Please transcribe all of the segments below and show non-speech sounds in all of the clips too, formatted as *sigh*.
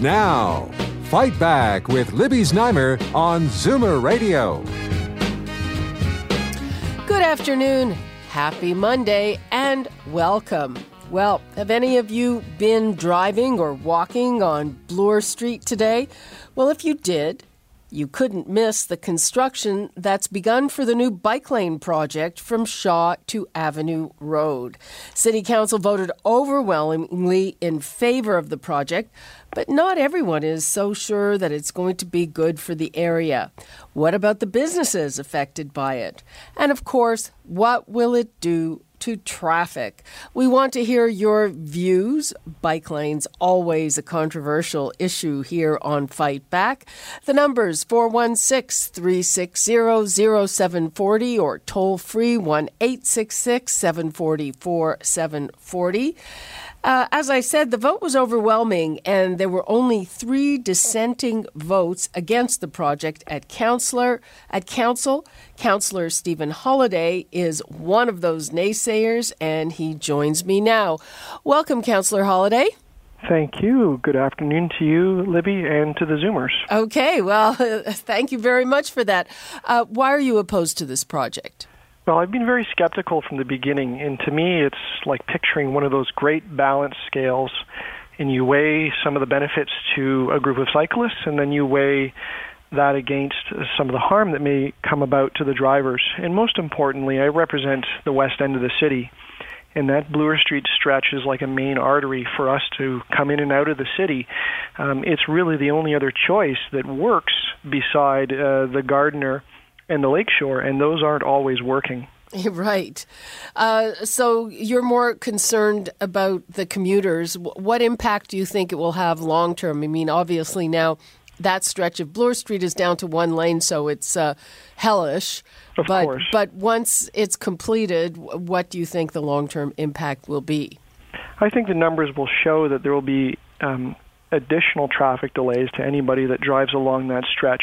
Now, Fight Back with Libby Znaimer on Zoomer Radio. Good afternoon, happy Monday, and welcome. Well, have any of you been driving or walking on Bloor Street today? Well, if you did, you couldn't miss the construction that's begun for the new bike lane project from Shaw to Avenue Road. City Council voted overwhelmingly in favor of the project, but not everyone is so sure that it's going to be good for the area. What about the businesses affected by it? And of course, what will it do to traffic. We want to hear your views. Bike lanes, always a controversial issue here on Fight Back. The numbers 416 360 0740 or toll free 1 866 744 740. Uh, as I said, the vote was overwhelming, and there were only three dissenting votes against the project at councillor at council. Councillor Stephen Holyday is one of those naysayers, and he joins me now. Welcome, Councillor Holyday. Thank you. Good afternoon to you, Libby, and to the Zoomers. Okay, well, *laughs* thank you very much for that. Uh, why are you opposed to this project? Well, I've been very skeptical from the beginning, and to me, it's like picturing one of those great balance scales, and you weigh some of the benefits to a group of cyclists, and then you weigh that against some of the harm that may come about to the drivers. And most importantly, I represent the west end of the city, and that Bloor Street stretch is like a main artery for us to come in and out of the city. Um, it's really the only other choice that works beside uh, the Gardiner and the lakeshore, and those aren't always working. *laughs* Right. Uh, so you're more concerned about the commuters. What impact do you think it will have long term? I mean, obviously now that stretch of Bloor Street is down to one lane, so it's uh, hellish. Of but, course. But once it's completed, what do you think the long term impact will be? I think the numbers will show that there will be um, additional traffic delays to anybody that drives along that stretch.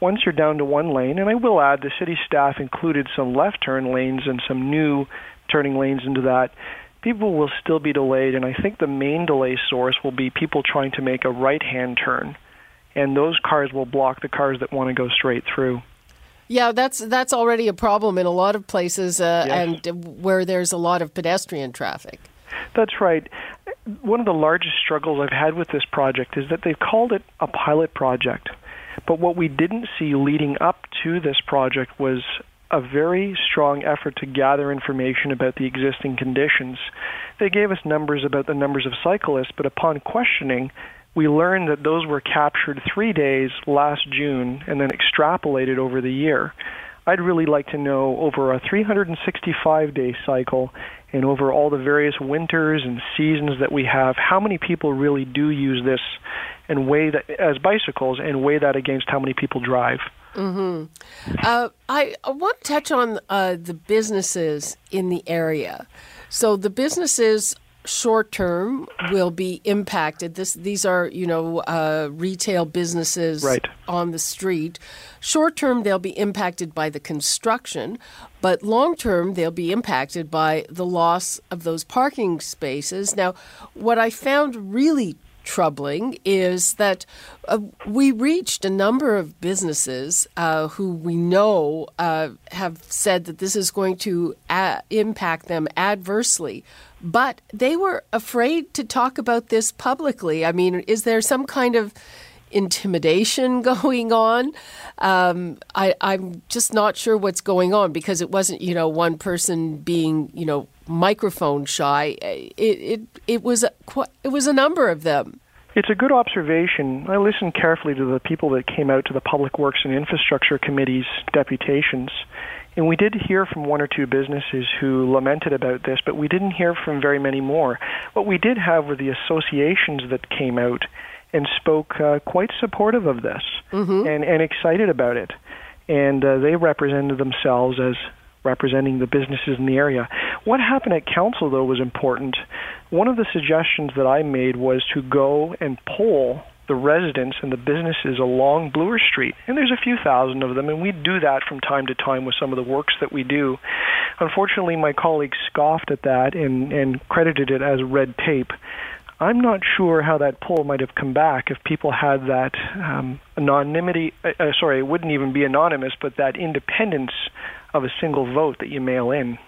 Once you're down to one lane, and I will add, the city staff included some left turn lanes and some new turning lanes into that. People will still be delayed, and I think the main delay source will be people trying to make a right hand turn. And those cars will block the cars that want to go straight through. Yeah, that's that's already a problem in a lot of places, uh, Yes. and where there's a lot of pedestrian traffic. That's right. One of the largest struggles I've had with this project is that they've called it a pilot project. But what we didn't see leading up to this project was a very strong effort to gather information about the existing conditions. They gave us numbers about the numbers of cyclists, but upon questioning, we learned that those were captured three days last June and then extrapolated over the year. I'd really like to know over a 365 day cycle and over all the various winters and seasons that we have, how many people really do use this and weigh that as bicycles and weigh that against how many people drive. Uh, I, I want to touch on uh, the businesses in the area. So the businesses short term will be impacted. This these are you know uh, retail businesses Right. on the street. Short term they'll be impacted by the construction, but long term they'll be impacted by the loss of those parking spaces. Now, what I found really troubling is that uh, we reached a number of businesses uh, who we know uh, have said that this is going to a- impact them adversely. But they were afraid to talk about this publicly. I mean, is there some kind of intimidation *laughs* going on? Um, I, I'm just not sure what's going on because it wasn't, you know, one person being, you know, microphone shy. It it, it was a, it was a number of them. It's a good observation. I listened carefully to the people that came out to the Public Works and Infrastructure Committee's deputations. And we did hear from one or two businesses who lamented about this, but we didn't hear from very many more. What we did have were the associations that came out and spoke uh, quite supportive of this mm-hmm. and, and excited about it. And uh, they represented themselves as representing the businesses in the area. What happened at council, though, was important. One of the suggestions that I made was to go and poll the residents and the businesses along Bloor Street. And there's a few thousand of them, and we do that from time to time with some of the works that we do. Unfortunately, my colleagues scoffed at that and, and credited it as red tape. I'm not sure how that poll might have come back if people had that um, anonymity. Uh, uh, sorry, it wouldn't even be anonymous, but that independence of a single vote that you mail in.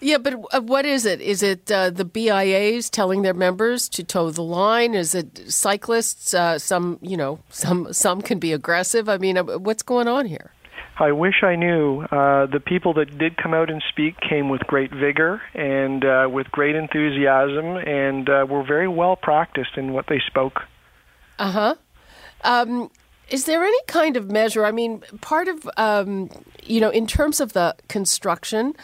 Yeah, but uh, what is it? Is it uh, the BIAs telling their members to toe the line? Is it cyclists? Uh, some, you know, some some can be aggressive. I mean, uh, what's going on here? I wish I knew. Uh, the people that did come out and speak came with great vigor and uh, with great enthusiasm, and uh, were very well practiced in what they spoke. Uh huh. Um, is there any kind of measure? I mean, part of, um, you know, in terms of the construction,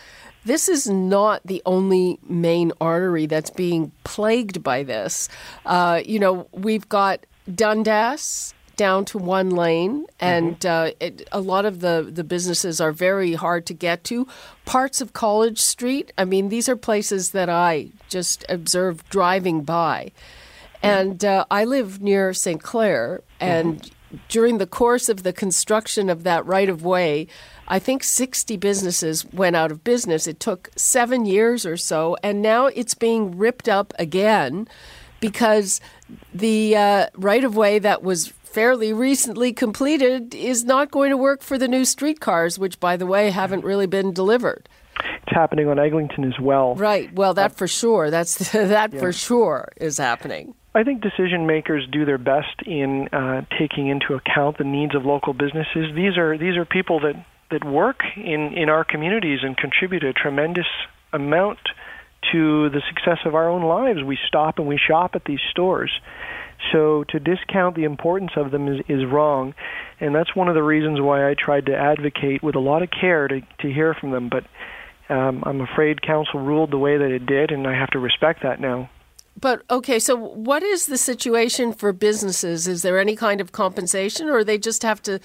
this is not the only main artery that's being plagued by this. Uh, you know, we've got Dundas down to one lane, and mm-hmm. uh, it, a lot of the, the businesses are very hard to get to. Parts of College Street, I mean, these are places that I just observed driving by. And uh, I live near St. Clair, and mm-hmm. during the course of the construction of that right of way, I think 60 businesses went out of business. It took seven years or so, and now it's being ripped up again because the uh, right of way that was fairly recently completed is not going to work for the new streetcars, which, by the way, haven't really been delivered. It's happening on Eglinton as well. Right. Well, that uh, for sure. That's *laughs* that yeah. for sure is happening. I think decision makers do their best in uh, taking into account the needs of local businesses. These are these are people that that work in in our communities and contribute a tremendous amount to the success of our own lives. We stop and we shop at these stores. So to discount the importance of them is, is wrong, and that's one of the reasons why I tried to advocate with a lot of care to, to hear from them. But um, I'm afraid council ruled the way that it did, and I have to respect that now. But okay, so what is the situation for businesses? Is there any kind of compensation, or they just have to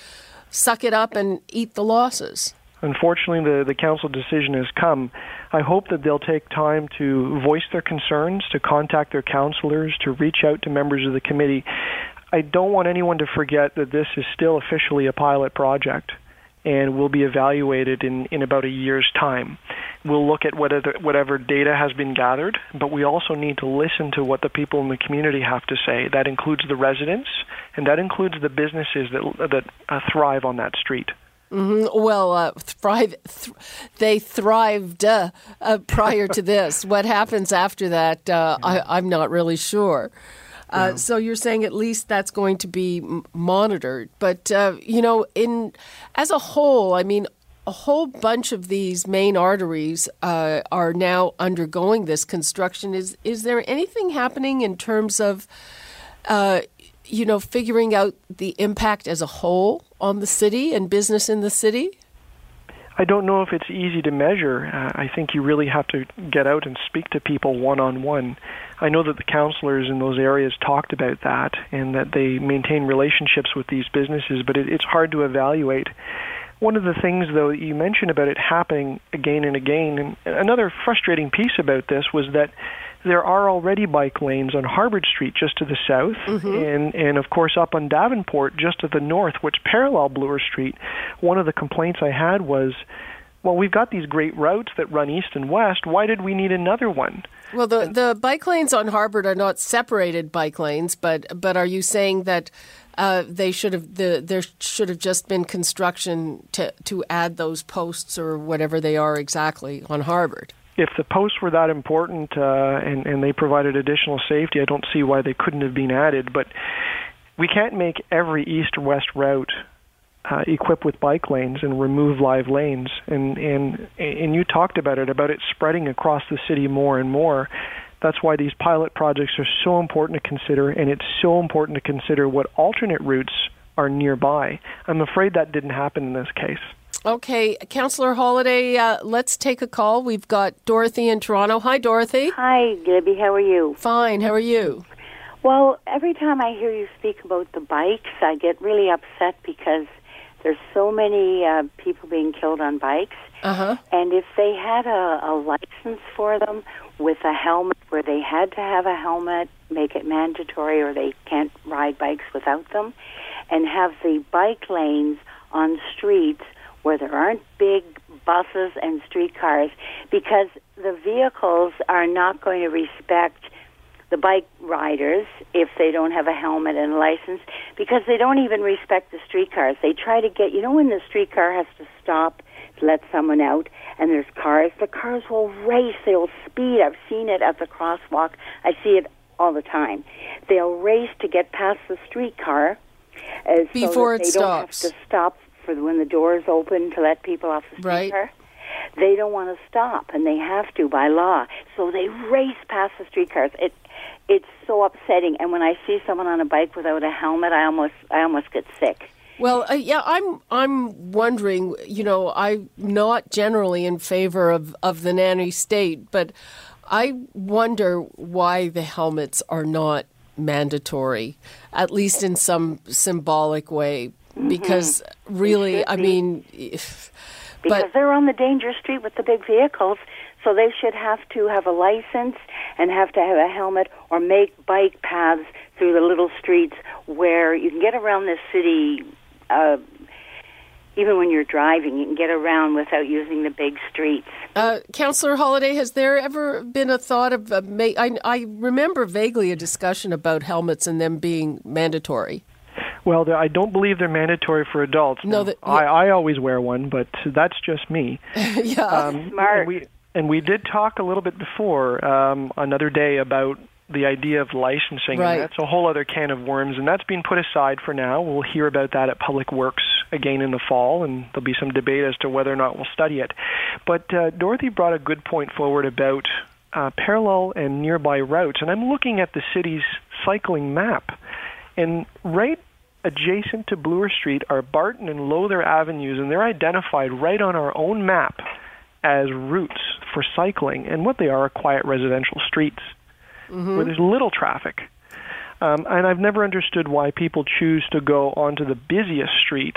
suck it up and eat the losses? Unfortunately, the, the council decision has come. I hope that they'll take time to voice their concerns, to contact their councillors, to reach out to members of the committee. I don't want anyone to forget that this is still officially a pilot project and will be evaluated in, in about a year's time. We'll look at whatever, whatever data has been gathered, but we also need to listen to what the people in the community have to say. That includes the residents, and that includes the businesses that, that uh, thrive on that street. Mm-hmm. Well, uh, thrive, th- they thrived uh, uh, prior to this. what happens after that, uh, I, am not really sure. Uh, yeah. So you're saying at least that's going to be m- monitored, but uh, you know, in as a whole, I mean, a whole bunch of these main arteries are now undergoing this construction. Is is there anything happening in terms of you know, figuring out the impact as a whole on the city and business in the city? I don't know if it's easy to measure. Uh, I think you really have to get out and speak to people one on one. I know that the counselors in those areas talked about that and that they maintain relationships with these businesses, but it, it's hard to evaluate. One of the things, though, that you mentioned about it happening again and again, and another frustrating piece about this was that there are already bike lanes on Harbord Street just to the south, mm-hmm. and and of course up on Davenport just to the north, which parallel Bloor Street. One of the complaints I had was, well, we've got these great routes that run east and west. Why did we need another one? Well, the the bike lanes on Harbord are not separated bike lanes, but but are you saying that? Uh, they should have the there should have just been construction to to add those posts or whatever they are exactly on Harbord if the posts were that important uh, and, and they provided additional safety, I don't see why they couldn't have been added. But we can't make every east-west route uh, equipped with bike lanes and remove live lanes. And and and you talked about it about it spreading across the city more and more. That's why these pilot projects are so important to consider, and it's so important to consider what alternate routes are nearby. I'm afraid that didn't happen in this case. Okay, Councillor Holyday, uh, let's take a call. We've got Dorothy in Toronto. Hi, Dorothy. Hi, Debbie. How are you? Fine. How are you? Well, every time I hear you speak about the bikes, I get really upset because there's so many uh, people being killed on bikes. Uh-huh. And if they had a, a license for them with a helmet where they had to have a helmet, make it mandatory or they can't ride bikes without them, and have the bike lanes on streets where there aren't big buses and streetcars because the vehicles are not going to respect the bike riders if they don't have a helmet and a license because they don't even respect the streetcars. They try to get, you know, when the streetcar has to stop to let someone out and there's cars, the cars will race, they'll speed. I've seen it at the crosswalk. I see it all the time. They'll race to get past the streetcar uh, before so it they stops. don't have to stop for when the doors open to let people off the Right. streetcar. They don't want to stop, and they have to by law. So they race past the streetcars. It it's so upsetting. And when I see someone on a bike without a helmet, I almost I almost get sick. Well, uh, yeah, I'm I'm wondering. You know, I'm not generally in favor of of the nanny state, but I wonder why the helmets are not mandatory, at least in some symbolic way. Because really, I be. mean, if, because but they're on the dangerous street with the big vehicles. So they should have to have a license and have to have a helmet or make bike paths through the little streets where you can get around this city. Uh, even when you're driving, you can get around without using the big streets. Uh, Councillor Holyday, has there ever been a thought of? Uh, ma- I, I remember vaguely a discussion about helmets and them being mandatory. Well, I don't believe they're mandatory for adults. No, Now, that- I, I always wear one, but that's just me. *laughs* yeah. Um, Smart. And we, and we did talk a little bit before, um, another day, about the idea of licensing. Right. And that's a whole other can of worms, and that's been put aside for now. We'll hear about that at Public Works again in the fall, and there'll be some debate as to whether or not we'll study it. But uh, Dorothy brought a good point forward about uh, parallel and nearby routes, and I'm looking at the city's cycling map, and right adjacent to Bloor Street are Barton and Lowther Avenues, and they're identified right on our own map as routes for cycling. And what they are are quiet residential streets where there's little traffic. Um, and I've never understood why people choose to go onto the busiest street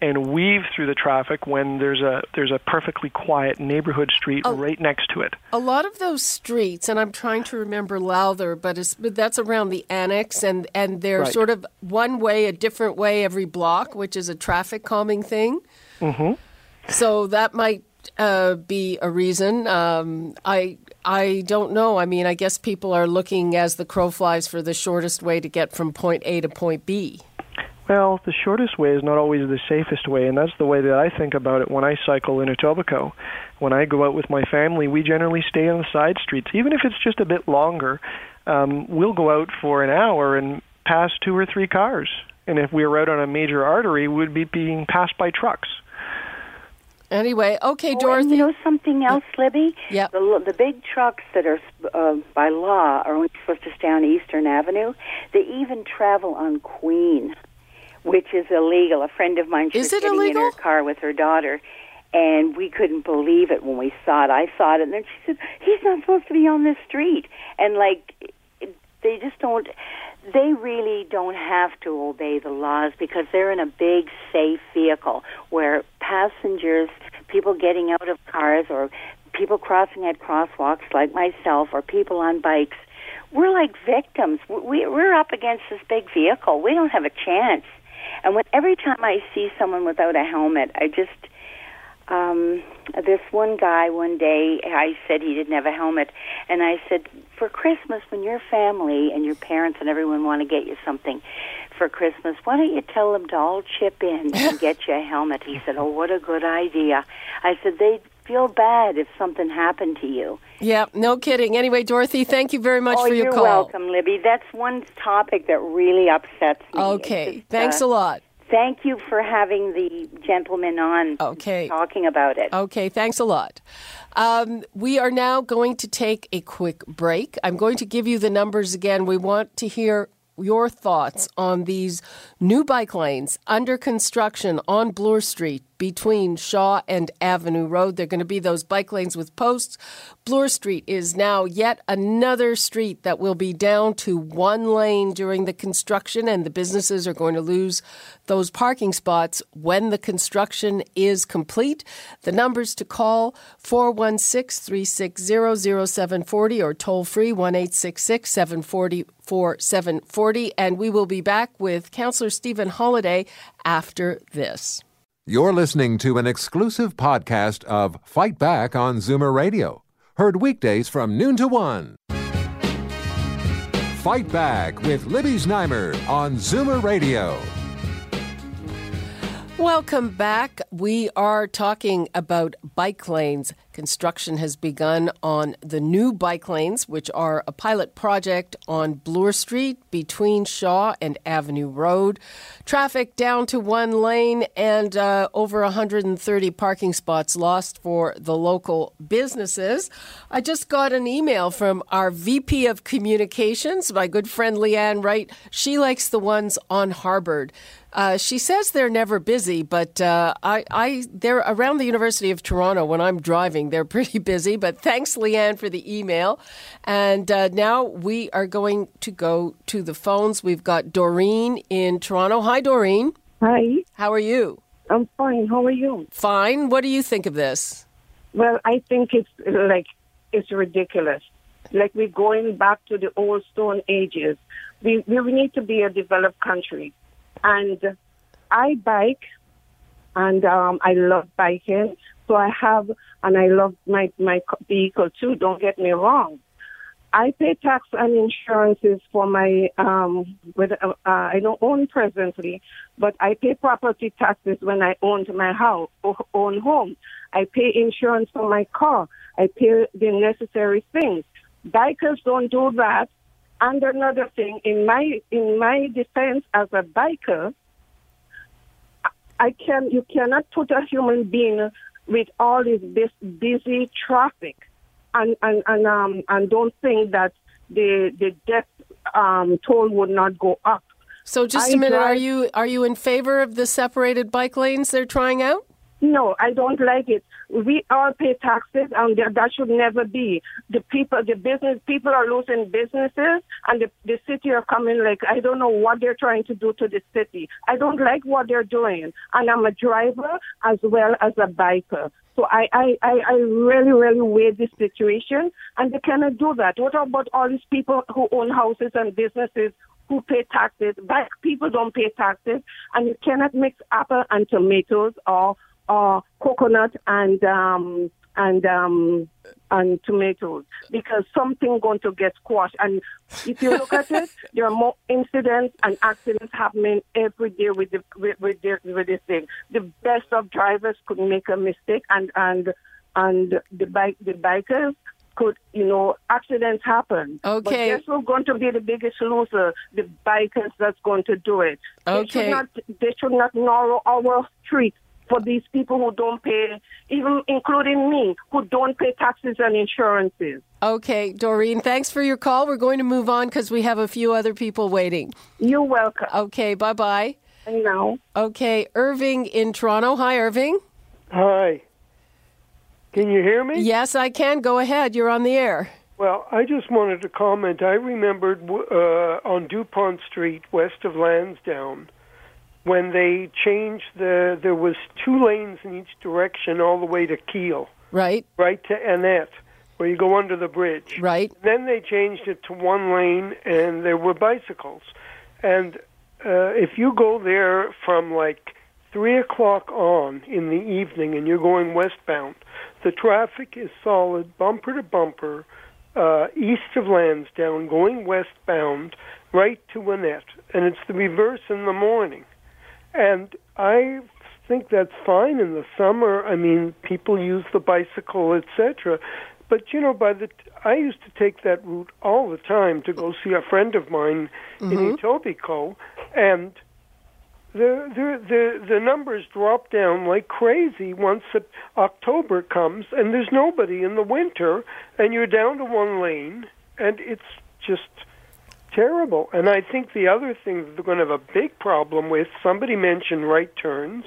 and weave through the traffic when there's a there's a perfectly quiet neighborhood street Oh. right next to it. A lot of those streets, and I'm trying to remember Lowther, but, it's, but that's around the annex, and, and they're Right. sort of one way, a different way every block, which is a traffic calming thing. Mm-hmm. So that might uh, be a reason. Um, I I don't know. I mean, I guess people are looking as the crow flies for the shortest way to get from point A to point B. Well, the shortest way is not always the safest way, and that's the way that I think about it when I cycle in Etobicoke. When I go out with my family, we generally stay on the side streets, even if it's just a bit longer. Um, we'll go out for an hour and pass two or three cars, and if we were out on a major artery, we'd be being passed by trucks. Anyway, okay, Oh, Dorothy. you know something else, Libby? Yep. The, the big trucks that are uh, by law are only supposed to stay on Eastern Avenue. They even travel on Queen, which is illegal. A friend of mine she Is was it getting in her car with her daughter, and we couldn't believe it when we saw it. I saw it, and then she said, "He's not supposed to be on this street." And like, they just don't. They really don't have to obey the laws because they're in a big, safe vehicle where passengers, people getting out of cars, or people crossing at crosswalks like myself, or people on bikes, we're like victims. We, we're up against this big vehicle. We don't have a chance. And when every time I see someone without a helmet, I just um this one guy one day I said he didn't have a helmet. And I said for Christmas when your family and your parents and everyone want to get you something for Christmas why don't you tell them to all chip in and *laughs* get you a helmet? He said oh what a good idea. I said they'd feel bad if something happened to you yeah, no kidding. Anyway, Dorothy, thank you very much oh for your you're call. welcome Libby that's one topic that really upsets me Okay, just, thanks uh, a lot. thank you for having the gentleman on Okay. talking about it Okay, thanks a lot. Um, we are now going to take a quick break. I'm going to give you the numbers again. We want to hear your thoughts on these new bike lanes under construction on Bloor Street between Shaw and Avenue Road. They're going to be those bike lanes with posts. Bloor Street is now yet another street that will be down to one lane during the construction, and the businesses are going to lose those parking spots when the construction is complete. The numbers to call 416 360 0740 or toll free 1 740 740. And we will be back with Councillor Stephen Holyday after this. You're listening to an exclusive podcast of Fight Back on Zoomer Radio, heard weekdays from noon to one. Fight Back with Libby Znaimer on Zoomer Radio. Welcome back. We are talking about bike lanes Construction has begun on the new bike lanes, which are a pilot project on Bloor Street between Shaw and Avenue Road. Traffic down to one lane and uh, over 130 parking spots lost for the local businesses. I just got an email from our VP of Communications, my good friend Leanne Wright. She likes the ones on Harbord. Uh, she says they're never busy, but uh, I, I, they're around the University of Toronto when I'm driving. They're *laughs* pretty busy, but thanks, Leanne, for the email. And uh, now we are going to go to the phones. We've got Doreen in Toronto. Hi, Doreen. Hi. How are you? I'm fine. How are you? Fine. What do you think of this? Well, I think it's like it's ridiculous. Like we're going back to the old stone ages. We we need to be a developed country, and I bike, and um, I love biking. So I have, and I love my, my vehicle too, don't get me wrong. I pay tax and insurances for my, um, with, uh, I don't own presently, but I pay property taxes when I owned my house, own home. I pay insurance for my car. I pay the necessary things. Bikers don't do that. And another thing, in my, in my defense as a biker, I can, you cannot put a human being with all this busy traffic, and and and um and don't think that the the death um, toll would not go up. So just I a minute, drive, are you are you in favor of the separated bike lanes they're trying out? No, I don't like it. We all pay taxes, and that should never be. The people, the business people are losing businesses, and the, the city are coming like I don't know what they're trying to do to the city. I don't like what they're doing, and I'm a driver as well as a biker. So I, I, I, I really, really weigh this situation, and they cannot do that. What about all these people who own houses and businesses who pay taxes? Black people don't pay taxes, and you cannot mix apple and tomatoes or or coconut and um, and um, and tomatoes because something going to get squashed. And if you look at it, there are more incidents and accidents happening every day with the with, with, the, with this thing. The best of drivers could make a mistake, and and and the bike the bikers could, you know, accidents happen. Okay. But guess who's going to be the biggest loser? The bikers that's going to do it. Okay. They should not, they should not narrow our streets for these people who don't pay, even including me, who don't pay taxes and insurances. Okay, Doreen, thanks for your call. We're going to move on because we have a few other people waiting. You're welcome. Okay, bye bye. No. Okay, Irving in Toronto. Hi, Irving. Hi. Can you hear me? Yes, I can. Go ahead. You're on the air. Well, I just wanted to comment. I remembered uh, on Dupont Street, west of Lansdowne, when they changed the there was two lanes in each direction all the way to Keele. Right. Right to Annette, where you go under the bridge. Right. Then they changed it to one lane, and there were bicycles. And uh, if you go there from like three o'clock on in the evening, and you're going westbound, the traffic is solid, bumper to bumper, uh, east of Lansdowne, going westbound, right to Annette, and it's the reverse in the morning. And I think that's fine in the summer. I mean, people use the bicycle, etc. But you know, by the t- I used to take that route all the time to go see a friend of mine mm-hmm. in Etobicoke, and the, the the the numbers drop down like crazy once October comes, and there's nobody in the winter, and you're down to one lane, and it's just terrible. And I think the other thing that they're going to have a big problem with, somebody mentioned right turns.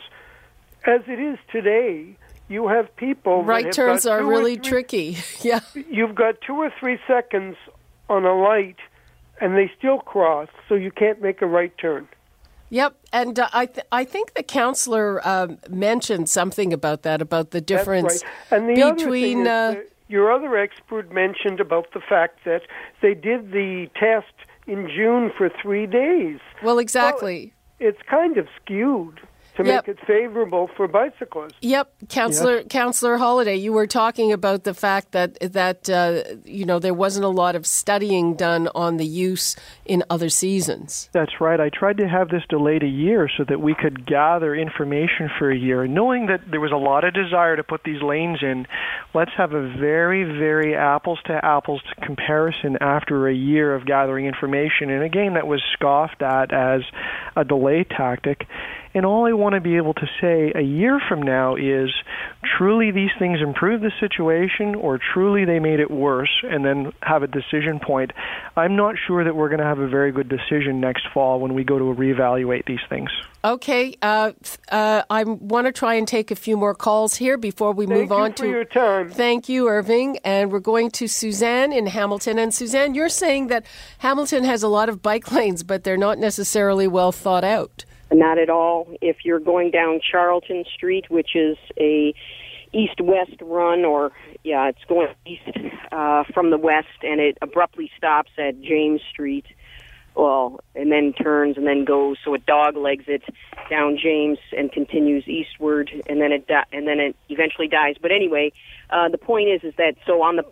As it is today, you have people. Right turns are really three, tricky. *laughs* yeah. You've got two or three seconds on a light, and they still cross, so you can't make a right turn. Yep, and uh, I th- I think the counselor um, mentioned something about that about the difference right. and the between. Other uh, your other expert mentioned about the fact that they did the test in June for three days. Well, exactly. Well, it's kind of skewed to yep. make it favorable for bicyclists. Yep, Councillor yep. Councillor Holyday, you were talking about the fact that that uh, you know there wasn't a lot of studying done on the use in other seasons. That's right. I tried to have this delayed a year so that we could gather information for a year, knowing that there was a lot of desire to put these lanes in. Let's have a very, very apples to apples comparison after a year of gathering information. And again, that was scoffed at as a delay tactic. And all I want to be able to say a year from now is truly these things improved the situation or truly they made it worse and then have a decision point. I'm not sure that we're going to have a very good decision next fall when we go to reevaluate these things. Okay, uh, uh, I want to try and take a few more calls here before we Thank move on to your time. Thank you, Irving, and we're going to Suzanne in Hamilton. And Suzanne, you're saying that Hamilton has a lot of bike lanes, but they're not necessarily well thought out. Not at all. If you're going down Charlton Street, which is a east-west run, or yeah, it's going east uh, from the west, and it abruptly stops at James Street. Well, and then turns and then goes, so it dog legs it down James and continues eastward, and then it di- and then it eventually dies. But anyway, uh, the point is, is that so on the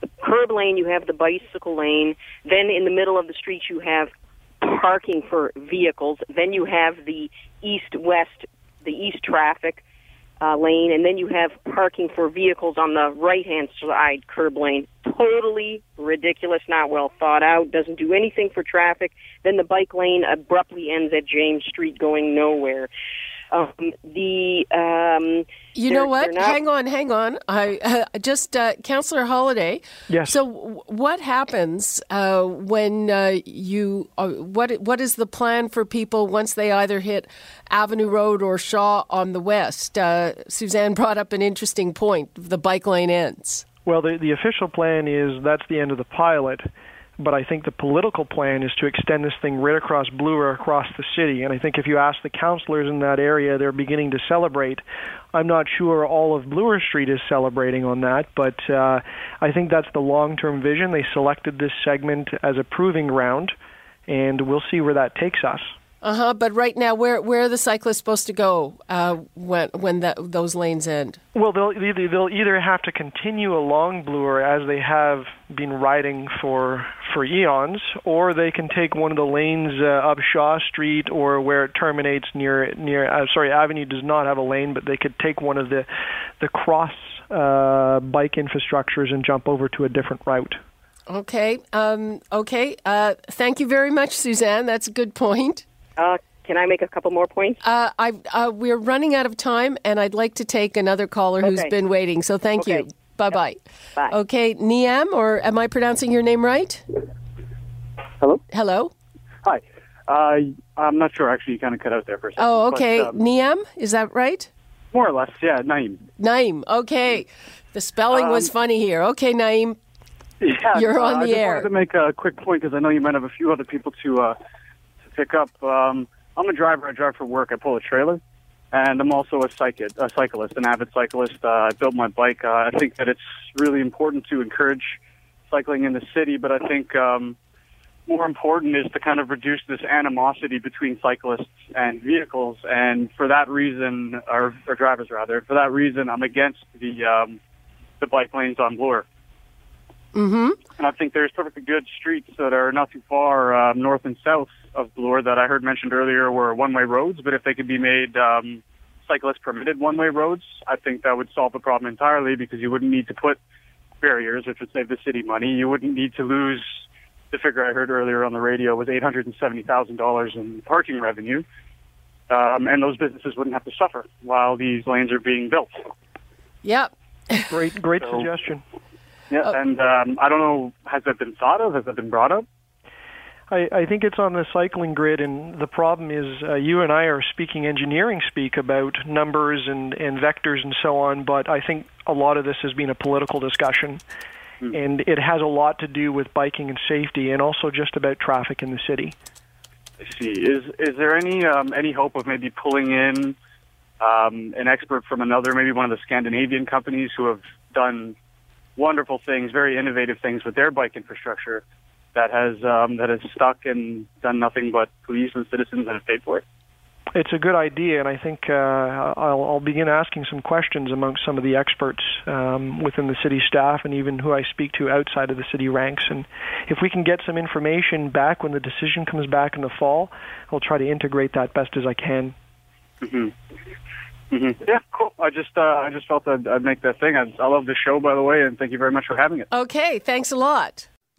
the curb lane you have the bicycle lane. Then in the middle of the street you have parking for vehicles. Then you have the east-west, the east traffic uh, lane, and then you have parking for vehicles on the right-hand side curb lane. Totally ridiculous, not well thought out, doesn't do anything for traffic. Then the bike lane abruptly ends at James Street, going nowhere. Um, the um, you know what? Not... Hang on, hang on. I uh, just uh, Councillor Holyday. Yes. So, w- what happens uh, when uh, you? Uh, what What is the plan for people once they either hit Avenue Road or Shaw on the west? Uh, Suzanne brought up an interesting point. The bike lane ends. Well, the the official plan is that's the end of the pilot but I think the political plan is to extend this thing right across Bloor, across the city. And I think if you ask the councilors in that area, they're beginning to celebrate. I'm not sure all of Bloor Street is celebrating on that, but uh, I think that's the long-term vision. They selected this segment as a proving ground, and we'll see where that takes us. Uh huh. But right now, where where are the cyclists supposed to go uh, when when that, those lanes end? Well, they'll either, they'll either have to continue along Bloor as they have been riding for for eons, or they can take one of the lanes uh, up Shaw Street or where it terminates near near. Uh, sorry, Avenue does not have a lane, but they could take one of the the cross uh, bike infrastructures and jump over to a different route. Okay. Um, okay. Uh, thank you very much, Suzanne. That's a good point. Uh, can I make a couple more points? Uh, I, uh, we're running out of time, and I'd like to take another caller okay. who's been waiting. So thank okay. you. Bye-bye. Bye. Okay, Niam, or am I pronouncing your name right? Hello. Hello. Hi. Uh, I'm not sure. Actually, you kind of cut out there for a second. Oh, okay. But, um, Niam, is that right? More or less, yeah. Naim. Naim. Okay. The spelling um, was funny here. Okay, Naim. *laughs* Yeah, you're on uh, the I air. I wanted to make a quick point because I know you might have a few other people to uh, pick up. Um, I'm a driver. I drive for work. I pull a trailer, and I'm also a, cyclist, a cyclist, an avid cyclist. Uh, I built my bike. Uh, I think that it's really important to encourage cycling in the city, but I think um, more important is to kind of reduce this animosity between cyclists and vehicles. And for that reason, or, or drivers rather, for that reason, I'm against the um, the bike lanes on Bloor. Mm-hmm. And I think there's perfectly good streets that are not too far uh, north and south of Bloor that I heard mentioned earlier were one-way roads. But if they could be made um, cyclist permitted one-way roads, I think that would solve the problem entirely because you wouldn't need to put barriers, which would save the city money. You wouldn't need to lose the figure I heard earlier on the radio was eight hundred and seventy thousand dollars in parking revenue, um, and those businesses wouldn't have to suffer while these lanes are being built. Yep. Great, great *laughs* so, suggestion. Yeah, uh, and um, I don't know, has that been thought of? Has that been brought up? I, I think it's on the cycling grid, and the problem is uh, you and I are speaking engineering speak about numbers and, and vectors and so on, but I think a lot of this has been a political discussion, mm. and it has a lot to do with biking and safety, and also just about traffic in the city. I see. Is is there any um, any hope of maybe pulling in um, an expert from another, maybe one of the Scandinavian companies who have done wonderful things, very innovative things with their bike infrastructure? That has um, that has stuck and done nothing but police and citizens that have paid for it. It's a good idea, and I think uh, I'll, I'll begin asking some questions amongst some of the experts um, within the city staff and even who I speak to outside of the city ranks. And if we can get some information back when the decision comes back in the fall, I'll try to integrate that best as I can. Mm-hmm. Mm-hmm. Yeah, cool. I just uh, I just felt I'd, I'd make that thing. I, I love the show, by the way, and thank you very much for having it. Okay, thanks a lot.